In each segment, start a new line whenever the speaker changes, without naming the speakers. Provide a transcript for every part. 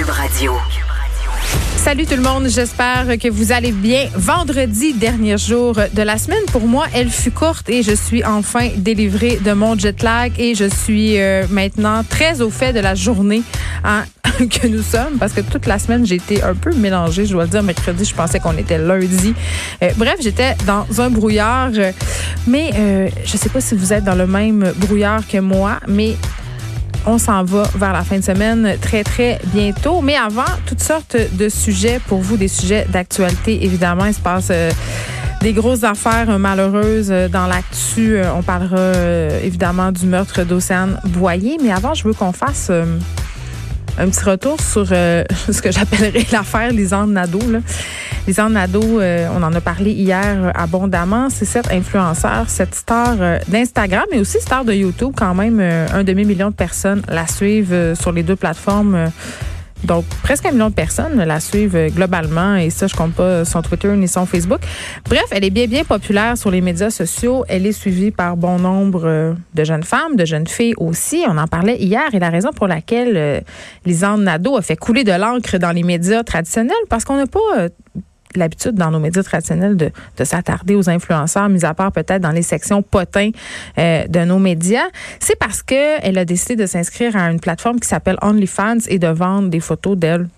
Cube Radio.
Salut tout le monde, j'espère que vous allez bien. Vendredi, dernier jour de la semaine, pour moi, elle fut courte et je suis enfin délivrée de mon jet lag et je suis euh, maintenant très au fait de la journée hein, que nous sommes parce que toute la semaine, j'ai été un peu mélangée, je dois le dire. Mercredi, je pensais qu'on était lundi. Euh, bref, j'étais dans un brouillard, mais euh, je sais pas si vous êtes dans le même brouillard que moi, mais on s'en va vers la fin de semaine très, très bientôt. Mais avant, toutes sortes de sujets pour vous, des sujets d'actualité. Évidemment, il se passe euh, des grosses affaires euh, malheureuses euh, dans l'actu. On parlera évidemment du meurtre d'Océane Boyer. Mais avant, je veux qu'on fasse un petit retour sur euh, ce que j'appellerais l'affaire Lisande Nadeau. Là. Lisande Nadeau, euh, on en a parlé hier euh, abondamment. C'est cette influenceur, cette star euh, d'Instagram, mais aussi star de YouTube. Quand même, euh, un demi-million de personnes la suivent sur les deux plateformes. Donc, presque un million de personnes la suivent globalement et ça, je compte pas son Twitter ni son Facebook. Bref, elle est bien, bien populaire sur les médias sociaux. Elle est suivie par bon nombre euh, de jeunes femmes, de jeunes filles aussi. On en parlait hier et la raison pour laquelle euh, Lisande Nadeau a fait couler de l'encre dans les médias traditionnels parce qu'on n'a pas euh, l'habitude dans nos médias traditionnels de, de s'attarder aux influenceurs, mis à part peut-être dans les sections potins euh, de nos médias, c'est parce que elle a décidé de s'inscrire à une plateforme qui s'appelle OnlyFans et de vendre des photos d'elle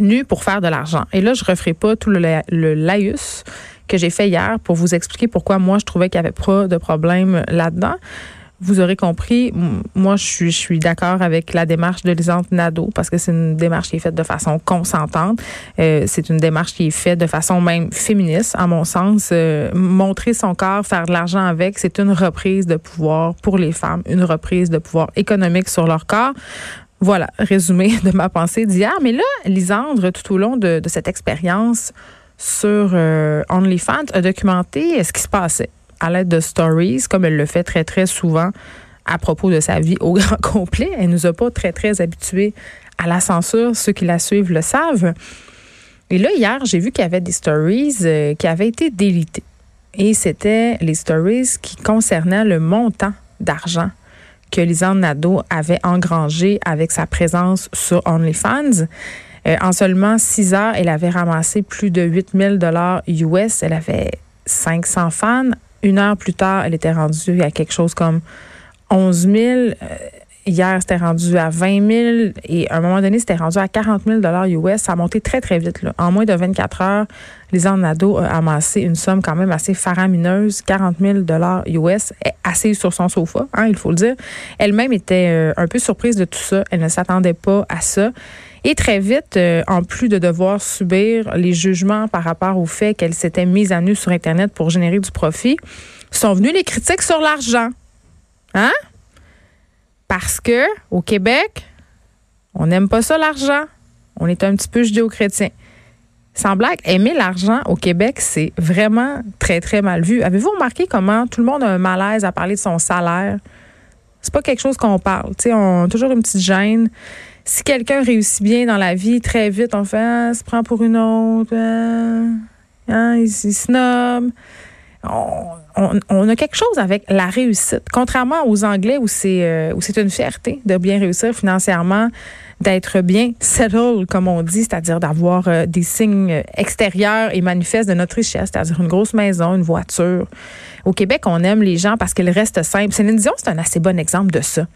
nue pour faire de l'argent. Et là, je referai pas tout le, le laïus que j'ai fait hier pour vous expliquer pourquoi moi je trouvais qu'il y avait pas de problème là-dedans. Vous aurez compris, moi je suis, d'accord avec la démarche de Lisande Nadeau parce que c'est une démarche qui est faite de façon consentante. Euh, c'est une démarche qui est faite de façon même féministe, à mon sens. Euh, montrer son corps, faire de l'argent avec, c'est une reprise de pouvoir pour les femmes, une reprise de pouvoir économique sur leur corps. Voilà, résumé de ma pensée d'hier. Mais là, Lisandre, tout au long de, de cette expérience sur euh, OnlyFans, a documenté ce qui se passait à l'aide de stories, comme elle le fait très, très souvent à propos de sa vie au grand complet. Elle nous a pas très, très habitués à la censure. Ceux qui la suivent le savent. Et là, hier, j'ai vu qu'il y avait des stories euh, qui avaient été délitées. Et c'était les stories qui concernaient le montant d'argent que Lisanne Nadeau avait engrangé avec sa présence sur OnlyFans. Euh, en seulement six heures, elle avait ramassé plus de 8000 dollars US. Elle avait 500 fans. Une heure plus tard, elle était rendue à quelque chose comme 11 000. Euh, Hier, c'était rendu à 20 000 et à un moment donné, c'était rendu à 40 000 US. Ça a monté très, très vite. En moins de 24 heures, Lisanne Nadeau a amassé une somme quand même assez faramineuse, 40 000 US, assise sur son sofa, hein, il faut le dire. Elle-même était euh, un peu surprise de tout ça. Elle ne s'attendait pas à ça. Et très vite, euh, en plus de devoir subir les jugements par rapport au fait qu'elle s'était mise à nu sur Internet pour générer du profit, sont venues les critiques sur l'argent. Hein? Parce que au Québec, on n'aime pas ça l'argent. On est un petit peu judéo-chrétien. Sans blague, aimer l'argent au Québec, c'est vraiment très, très mal vu. Avez-vous remarqué comment tout le monde a un malaise à parler de son salaire? C'est pas quelque chose qu'on parle. On a toujours une petite gêne. Si quelqu'un réussit bien dans la vie, très vite, on fait ah, se prend pour une autre. ah, hein, il, il on a quelque chose avec la réussite. Contrairement aux Anglais où c'est euh, où c'est une fierté de bien réussir financièrement, d'être bien settled, comme on dit, c'est-à-dire d'avoir euh, des signes extérieurs et manifestes de notre richesse, c'est-à-dire une grosse maison, une voiture. Au Québec, on aime les gens parce qu'ils restent simples. Céline Dion, c'est un assez bon exemple de ça.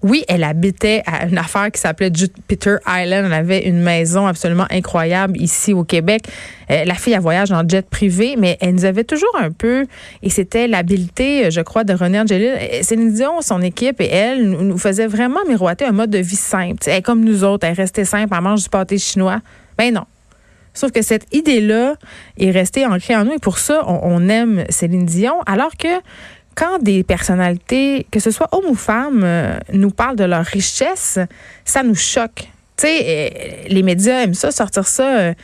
Oui, elle habitait à une affaire qui s'appelait Jupiter Island. Elle avait une maison absolument incroyable ici au Québec. Euh, la fille, a voyage en jet privé, mais elle nous avait toujours un peu, et c'était l'habileté, je crois, de René Angélil. Euh, Céline Dion, son équipe et elle nous, faisaient vraiment miroiter un mode de vie simple. Elle est comme nous autres, elle restait simple, elle mange du pâté chinois. Ben non. Sauf que cette idée-là est restée ancrée en nous et pour ça, on aime Céline Dion, alors que quand des personnalités, que ce soit hommes ou femmes, euh, nous parlent de leur richesse, ça nous choque. Tu euh, les médias aiment ça, sortir ça, euh,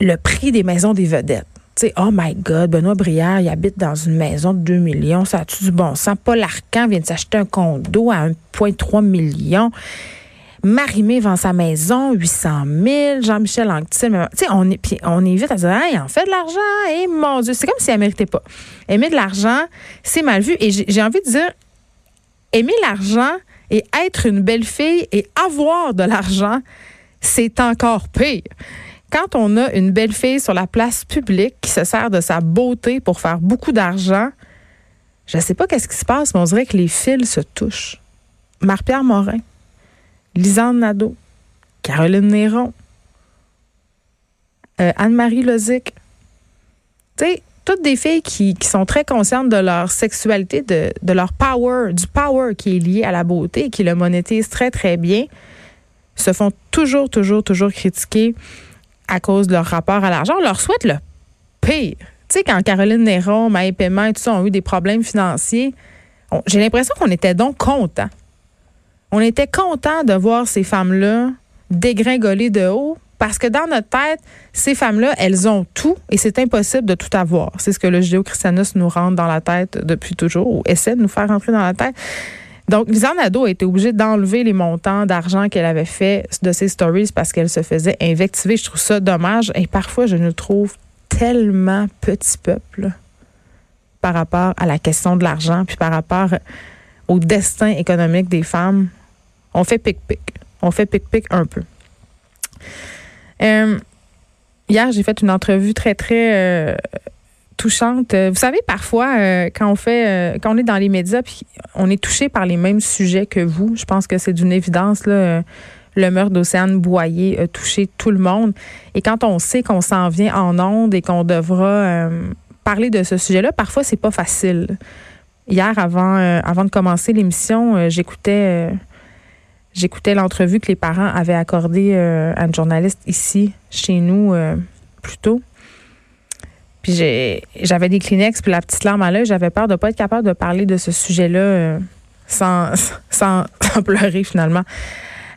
le prix des maisons des vedettes. Tu oh my God, Benoît Brière, il habite dans une maison de 2 millions. Ça a-tu du bon sens? Paul Arcan vient de s'acheter un condo à 1,3 million. Marimé vend sa maison, 800 000. Jean-Michel Anctil, tu sais, on est, puis vite à dire, hey, en fait de l'argent, et mon Dieu, c'est comme si elle méritait pas. Aimer de l'argent, c'est mal vu. Et j'ai envie de dire, aimer l'argent Et être une belle fille et avoir de l'argent, c'est encore pire. Quand on a une belle fille sur la place publique qui se sert de sa beauté pour faire beaucoup d'argent, je ne sais pas qu'est-ce qui se passe, mais on dirait que les fils se touchent. Marie-Pierre Morin, Lisanne Nadeau, Caroline Néron, euh, Anne-Marie Lozic. Tu sais, toutes des filles qui, sont très conscientes de leur sexualité, de, leur power, du power qui est lié à la beauté et qui le monétisent très, très bien, se font toujours, toujours, toujours critiquer à cause de leur rapport à l'argent. On leur souhaite le pire. Tu sais, quand Caroline Néron, Maë Paiement et tout ça ont eu des problèmes financiers, j'ai l'impression qu'on était donc contents. On était contents de voir ces femmes-là dégringoler de haut parce que dans notre tête, ces femmes-là, elles ont tout et c'est impossible de tout avoir. C'est ce que le judéo-christianisme nous rentre dans la tête depuis toujours ou essaie de nous faire rentrer dans la tête. Donc, Lisanne Nadeau a été obligée d'enlever les montants d'argent qu'elle avait fait de ses stories parce qu'elle se faisait invectiver. Je trouve ça dommage et parfois, je nous trouve tellement petit peuple par rapport à la question de l'argent puis par rapport au destin économique des femmes. On fait pic-pic. On fait pic-pic un peu. Euh, hier, j'ai fait une entrevue très, très euh, touchante. Vous savez, parfois, euh, quand on fait, quand on est dans les médias, puis on est touché par les mêmes sujets que vous, je pense que c'est d'une évidence, là, le meurtre d'Océane Boyer a touché tout le monde. Et quand on sait qu'on s'en vient en onde et qu'on devra parler de ce sujet-là, parfois, c'est pas facile. Hier, avant, avant de commencer l'émission, j'écoutais J'écoutais l'entrevue que les parents avaient accordée euh, à une journaliste ici, chez nous, euh, plus tôt. Puis j'avais des Kleenex, puis la petite larme à l'œil. J'avais peur de ne pas être capable de parler de ce sujet-là euh, sans, sans, pleurer, finalement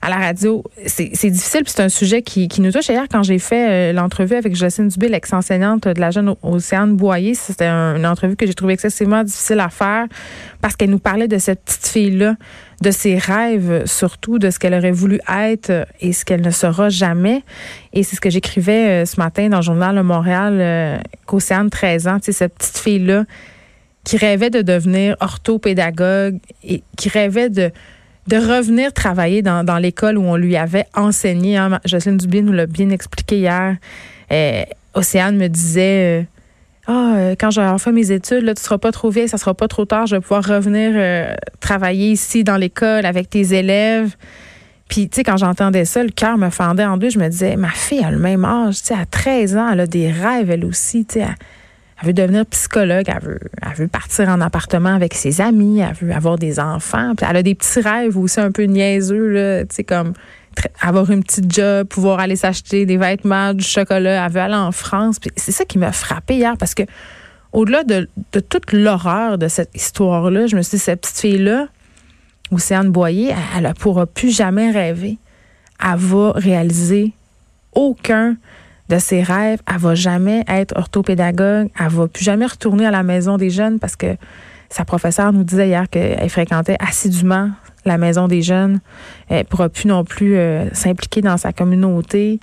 à la radio, c'est difficile, puis c'est un sujet qui, nous touche. Hier, quand j'ai fait l'entrevue avec Jocelyne Dubé, l'ex-enseignante de la jeune Océane Boyer, c'était une entrevue que j'ai trouvée excessivement difficile à faire parce qu'elle nous parlait de cette petite fille-là de ses rêves, surtout de ce qu'elle aurait voulu être et ce qu'elle ne sera jamais. Et c'est ce que j'écrivais euh, ce matin dans le journal Le Montréal, euh, qu'Océane, 13 ans, cette petite fille-là qui rêvait de devenir orthopédagogue et qui rêvait de de revenir travailler dans, l'école où on lui avait enseigné. Hein. Jocelyne Dubé nous l'a bien expliqué hier. Euh, Océane me disait ah, euh, quand j'aurai fait mes études, là, tu seras pas trop vieille, ça sera pas trop tard, je vais pouvoir revenir euh, travailler ici dans l'école avec tes élèves. Puis, tu sais, quand j'entendais ça, le cœur me fendait en deux. Je me disais, ma fille a le même âge, tu sais, à 13 ans, elle a des rêves, elle aussi, tu sais. Veut devenir psychologue, elle veut, elle veut partir en appartement avec ses amis, elle veut avoir des enfants. Puis elle a des petits rêves aussi un peu niaiseux, là, tu sais, comme avoir une petite job, pouvoir aller s'acheter des vêtements, du chocolat. Elle veut aller en France. C'est ça qui m'a frappé hier parce que au-delà de, toute l'horreur de cette histoire-là, je me suis dit, cette petite fille-là, Océane Boyer, elle ne pourra plus jamais rêver. Elle va réaliser aucun de ses rêves. Elle va jamais être orthopédagogue. Elle va plus jamais retourner à la maison des jeunes parce que sa professeure nous disait hier qu'elle fréquentait assidûment la maison des jeunes. Elle pourra plus non plus euh, s'impliquer dans sa communauté.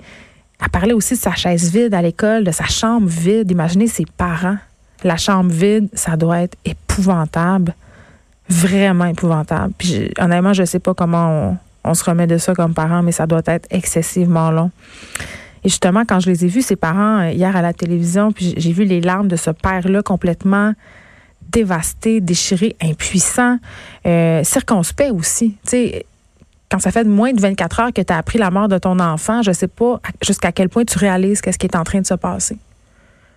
Elle parlait aussi de sa chaise vide à l'école, de sa chambre vide. Imaginez ses parents. La chambre vide, ça doit être épouvantable. Vraiment épouvantable. Puis honnêtement, je ne sais pas comment on, se remet de ça comme parents, mais ça doit être excessivement long. Justement, quand je les ai vus, ces parents, euh, hier à la télévision, puis j'ai vu les larmes de ce père-là complètement dévasté, déchiré, impuissant, euh, circonspect aussi. Tu quand ça fait moins de 24 heures que tu as appris la mort de ton enfant, je sais pas jusqu'à quel point tu réalises qu'est-ce qui est en train de se passer.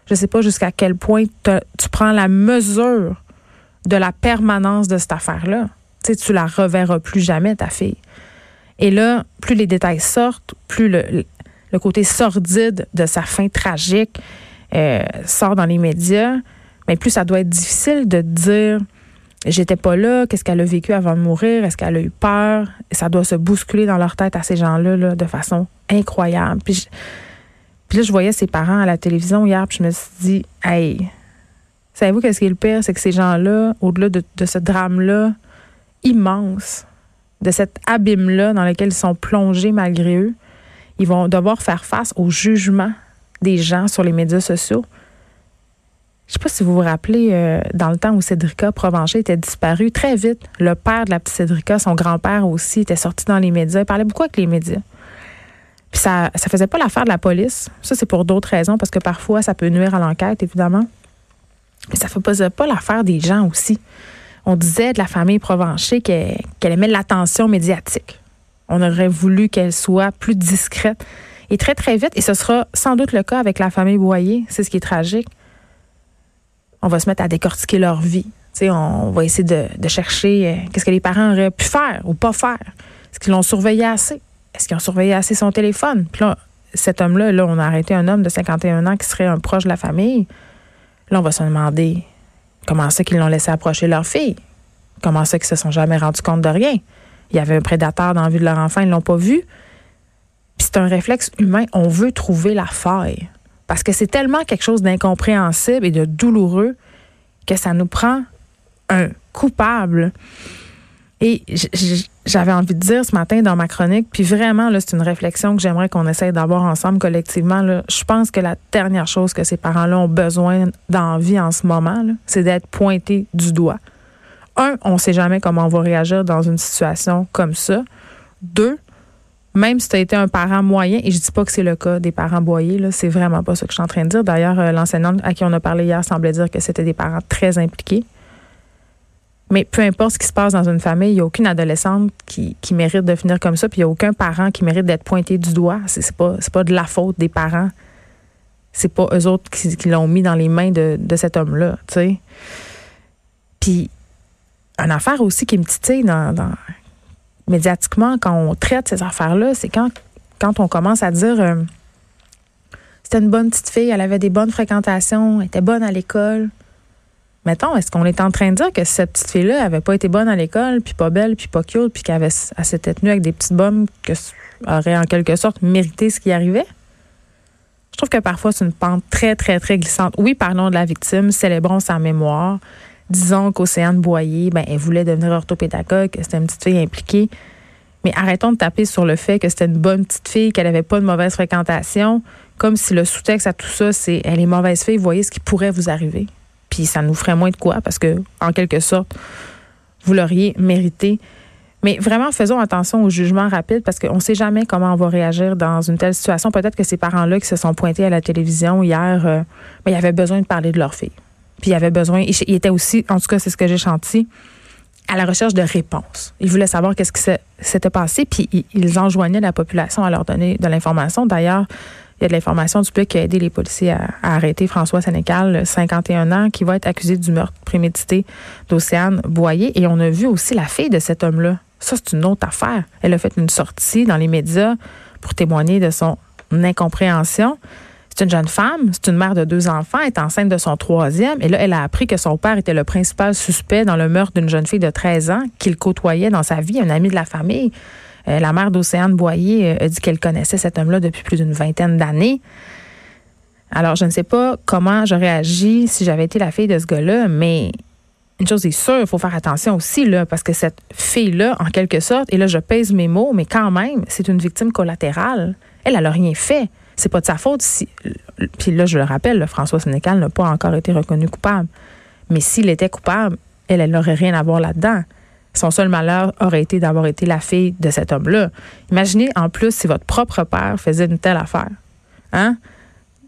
Je sais pas jusqu'à quel point tu prends la mesure de la permanence de cette affaire-là. Tu sais, tu la reverras plus jamais, ta fille. Et là, plus les détails sortent, plus le, le côté sordide de sa fin tragique euh, sort dans les médias, mais plus ça doit être difficile de dire j'étais pas là, qu'est-ce qu'elle a vécu avant de mourir, est-ce qu'elle a eu peur, ça doit se bousculer dans leur tête à ces gens-là là, de façon incroyable. Puis, là, je voyais ses parents à la télévision hier, puis je me suis dit, hey, savez-vous qu'est-ce qui est le pire, c'est que ces gens-là, au-delà de, de ce drame-là immense, de cet abîme-là dans lequel ils sont plongés malgré eux, ils vont devoir faire face au jugement des gens sur les médias sociaux Je sais pas si vous vous rappelez, euh, dans le temps où Cédrica Provencher était disparue, très vite, le père de la petite Cédrica, son grand-père aussi, était sorti dans les médias. Il parlait beaucoup avec les médias. Puis ça ça faisait pas l'affaire de la police. Ça, c'est pour d'autres raisons, parce que parfois, ça peut nuire à l'enquête, évidemment. Mais ça faisait pas l'affaire des gens aussi. On disait de la famille Provencher qu'elle aimait l'attention médiatique. On aurait voulu qu'elle soit plus discrète. Et très, très vite, et ce sera sans doute le cas avec la famille Boyer, c'est ce qui est tragique, on va se mettre à décortiquer leur vie. on va essayer de, chercher euh, qu'est-ce que les parents auraient pu faire ou pas faire. Est-ce qu'ils l'ont surveillé assez? Est-ce qu'ils ont surveillé assez son téléphone? Puis là, cet homme-là, là, on a arrêté un homme de 51 ans qui serait un proche de la famille. Là, on va se demander comment c'est qu'ils l'ont laissé approcher leur fille? Comment c'est qu'ils se sont jamais rendus compte de rien? Il y avait un prédateur dans la vue de leur enfant, ils l'ont pas vu. Puis c'est un réflexe humain, on veut trouver la faille. Parce que c'est tellement quelque chose d'incompréhensible et de douloureux que ça nous prend un coupable. Et j'avais envie de dire ce matin dans ma chronique, puis vraiment, c'est une réflexion que j'aimerais qu'on essaye d'avoir ensemble collectivement. Je pense que la dernière chose que ces parents-là ont besoin d'envie en ce moment, c'est d'être pointés du doigt. Un, on ne sait jamais comment on va réagir dans une situation comme ça. Deux, même si tu as été un parent moyen, et je dis pas que c'est le cas des parents boyés, c'est vraiment pas ce que je suis en train de dire. D'ailleurs, euh, l'enseignante à qui on a parlé hier semblait dire que c'était des parents très impliqués. Mais peu importe ce qui se passe dans une famille, il n'y a aucune adolescente qui, mérite de finir comme ça, puis il n'y a aucun parent qui mérite d'être pointé du doigt. C'est, c'est pas de la faute des parents. C'est pas eux autres qui, l'ont mis dans les mains de, cet homme-là. Puis, une affaire aussi qui me titille médiatiquement, quand on traite ces affaires-là, c'est quand, quand on commence à dire euh, c'était une bonne petite fille, elle avait des bonnes fréquentations, elle était bonne à l'école. Mettons, est-ce qu'on est en train de dire que cette petite fille-là avait pas été bonne à l'école, puis pas belle, puis pas cute, puis qu'elle s'était tenue avec des petites bombes que aurait en quelque sorte mérité ce qui arrivait? Je trouve que parfois c'est une pente très, très, très glissante. Oui, parlons de la victime, célébrons sa mémoire, disons qu'Océane Boyer, ben, elle voulait devenir orthopédagogue, c'était une petite fille impliquée. Mais arrêtons de taper sur le fait que c'était une bonne petite fille, qu'elle n'avait pas de mauvaise fréquentation, comme si le sous-texte à tout ça, c'est elle est mauvaise fille, voyez ce qui pourrait vous arriver. Puis ça nous ferait moins de quoi, parce que, en quelque sorte, vous l'auriez mérité. Mais vraiment, faisons attention au jugement rapide parce qu'on ne sait jamais comment on va réagir dans une telle situation. Peut-être que ces parents-là qui se sont pointés à la télévision hier, euh, ben, ils avaient besoin de parler de leur fille. Puis il avait besoin, il était aussi, en tout cas, c'est ce que j'ai chanté, à la recherche de réponses. Ils voulaient savoir qu'est-ce qui s'était passé, puis ils enjoignaient la population à leur donner de l'information. D'ailleurs, il y a de l'information du public qui a aidé les policiers à, arrêter François Sénécal, 51 ans, qui va être accusé du meurtre prémédité d'Océane Boyer. Et on a vu aussi la fille de cet homme-là. Ça, c'est une autre affaire. Elle a fait une sortie dans les médias pour témoigner de son incompréhension. C'est une jeune femme, c'est une mère de deux enfants, est enceinte de son troisième. Et là, elle a appris que son père était le principal suspect dans le meurtre d'une jeune fille de 13 ans qu'il côtoyait dans sa vie, un ami de la famille. Euh, la mère d'Océane Boyer euh, a dit qu'elle connaissait cet homme-là depuis plus d'une vingtaine d'années. Alors, je ne sais pas comment j'aurais agi si j'avais été la fille de ce gars-là, mais une chose est sûre, il faut faire attention aussi, là, parce que cette fille-là, en quelque sorte, et là, je pèse mes mots, mais quand même, c'est une victime collatérale. Elle, elle n'a rien fait c'est pas de sa faute si. Puis là, je le rappelle, François Sénécal n'a pas encore été reconnu coupable. Mais s'il était coupable, elle, elle n'aurait rien à voir là-dedans. Son seul malheur aurait été d'avoir été la fille de cet homme-là. Imaginez en plus si votre propre père faisait une telle affaire. Hein?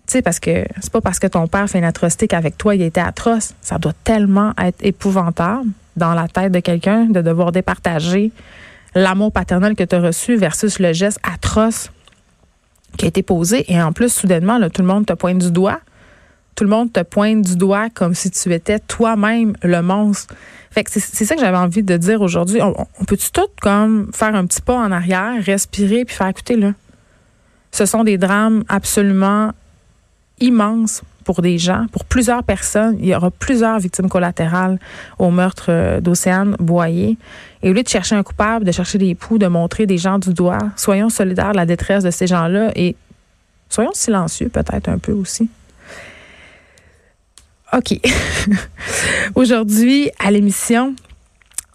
Tu sais, parce que c'est pas parce que ton père fait une atrocité qu'avec toi, il était atroce. Ça doit tellement être épouvantable dans la tête de quelqu'un de devoir départager l'amour paternel que tu as reçu versus le geste atroce qui a été posé. Et en plus, soudainement, là, tout le monde te pointe du doigt. Tout le monde te pointe du doigt comme si tu étais toi-même le monstre. Fait que c'est ça que j'avais envie de dire aujourd'hui. On, peut-tu tout comme faire un petit pas en arrière, respirer puis faire écouter là. Ce sont des drames absolument immenses pour des gens, pour plusieurs personnes. Il y aura plusieurs victimes collatérales au meurtre euh, d'Océane Boyer. Et au lieu de chercher un coupable, de chercher des poux, de montrer des gens du doigt, soyons solidaires de la détresse de ces gens-là et soyons silencieux peut-être un peu aussi. OK. Aujourd'hui, à l'émission,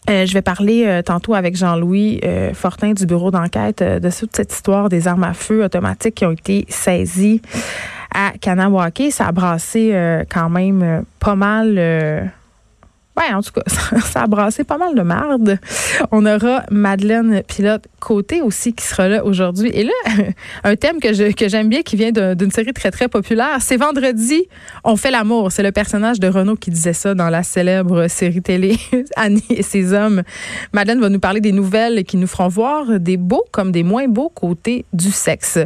euh, je vais parler euh, tantôt avec Jean-Louis Fortin du bureau d'enquête de toute cette histoire des armes à feu automatiques qui ont été saisies à Kanawake. Ça a brassé quand même pas mal Ouais, en tout cas, ça, a brassé pas mal de marde. On aura Madeleine Pilote Côté aussi qui sera là aujourd'hui. Et là, un thème que que j'aime bien qui vient d'une série très très populaire, c'est vendredi, on fait l'amour. C'est le personnage de Renaud qui disait ça dans la célèbre série télé Annie et ses hommes. Madeleine va nous parler des nouvelles qui nous feront voir des beaux comme des moins beaux côtés du sexe.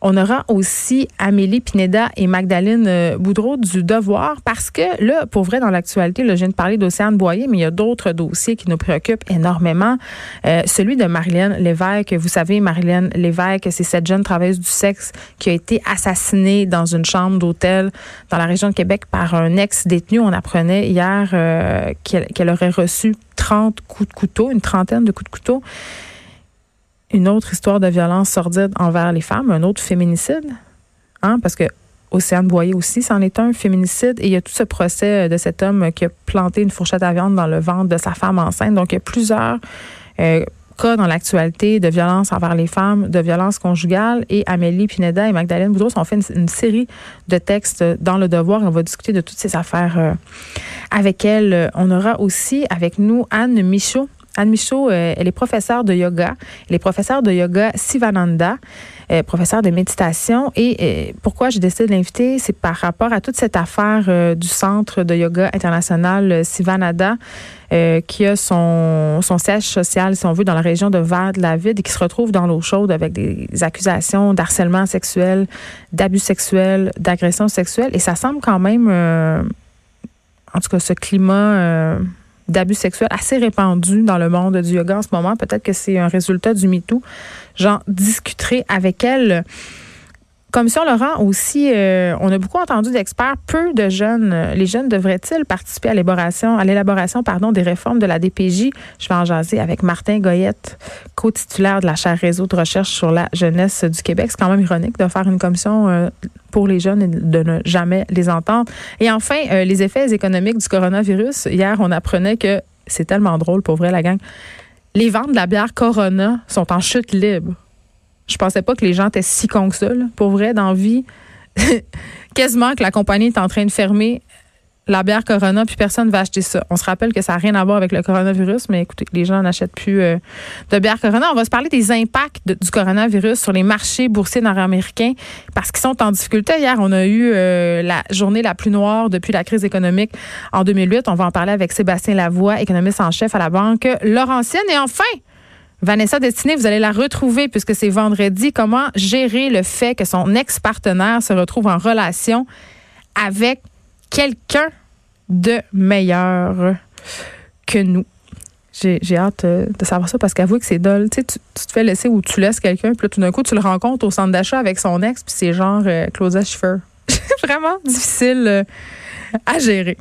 On aura aussi Amélie Pineda et Magdalene euh, Boudreau du Devoir parce que là, pour vrai, dans l'actualité, je viens de parler d'Océane Boyer, mais il y a d'autres dossiers qui nous préoccupent énormément. Euh, celui de Marilyn Lévesque. Vous savez, Marilyn Lévesque, c'est cette jeune travailleuse du sexe qui a été assassinée dans une chambre d'hôtel dans la région de Québec par un ex-détenu. On apprenait hier euh, qu'elle aurait reçu 30 coups de couteau, une trentaine de coups de couteau une autre histoire de violence sordide envers les femmes, un autre féminicide, hein, parce que Océane Boyer aussi, c'en est un féminicide. Et il y a tout ce procès de cet homme qui a planté une fourchette à viande dans le ventre de sa femme enceinte. Donc, il y a plusieurs euh, cas dans l'actualité de violence envers les femmes, de violence conjugale. Et Amélie Pineda et Magdalene Boudreau ont fait une, série de textes dans le devoir. On va discuter de toutes ces affaires euh, avec elle. On aura aussi avec nous Anne Michaud Anne Michaud, euh, elle est professeure de yoga. Elle est professeure de yoga Sivananda, euh, professeure de méditation. Et euh, pourquoi j'ai décidé de l'inviter, c'est par rapport à toute cette affaire du Centre de yoga international Sivananda. qui a son, siège social, si on veut, dans la région de Var-de-la-Ville et qui se retrouve dans l'eau chaude avec des accusations d'harcèlement sexuel, d'abus sexuels, d'agression sexuelle. Et ça semble quand même, en tout cas, ce climat d'abus sexuels assez répandu dans le monde du yoga en ce moment. Peut-être que c'est un résultat du MeToo. J'en discuterai avec elle. Commission Laurent aussi, euh, on a beaucoup entendu d'experts, peu de jeunes. Les jeunes devraient-ils participer à l'élaboration, des réformes de la DPJ Je vais en jaser avec Martin Goyette, co-titulaire de la chaire réseau de recherche sur la jeunesse du Québec. C'est quand même ironique de faire une commission euh, pour les jeunes et de ne jamais les entendre. Et enfin, euh, les effets économiques du coronavirus. Hier, on apprenait que c'est tellement drôle pour vrai la gang. Les ventes de la bière Corona sont en chute libre. Je pensais pas que les gens étaient si cons que ça. Pour vrai, dans vie, quasiment que la compagnie est en train de fermer la bière Corona, puis personne ne va acheter ça. On se rappelle que ça n'a rien à voir avec le coronavirus, mais écoutez, les gens n'achètent plus euh, de bière Corona. On va se parler des impacts du coronavirus sur les marchés boursiers nord-américains parce qu'ils sont en difficulté. Hier, on a eu euh, la journée la plus noire depuis la crise économique en 2008. On va en parler avec Sébastien Lavoie, économiste en chef à la Banque Laurentienne. Et enfin, Vanessa Destinée, vous allez la retrouver puisque c'est vendredi. Comment gérer le fait que son ex-partenaire se retrouve en relation avec quelqu'un de meilleur que nous? J'ai hâte euh, de savoir ça parce qu'avoue que c'est dole. Tu, tu, te fais laisser ou tu laisses quelqu'un, puis tout d'un coup, tu le rencontres au centre d'achat avec son ex, puis c'est genre euh, Claudia Schiffer. Vraiment difficile euh, à gérer.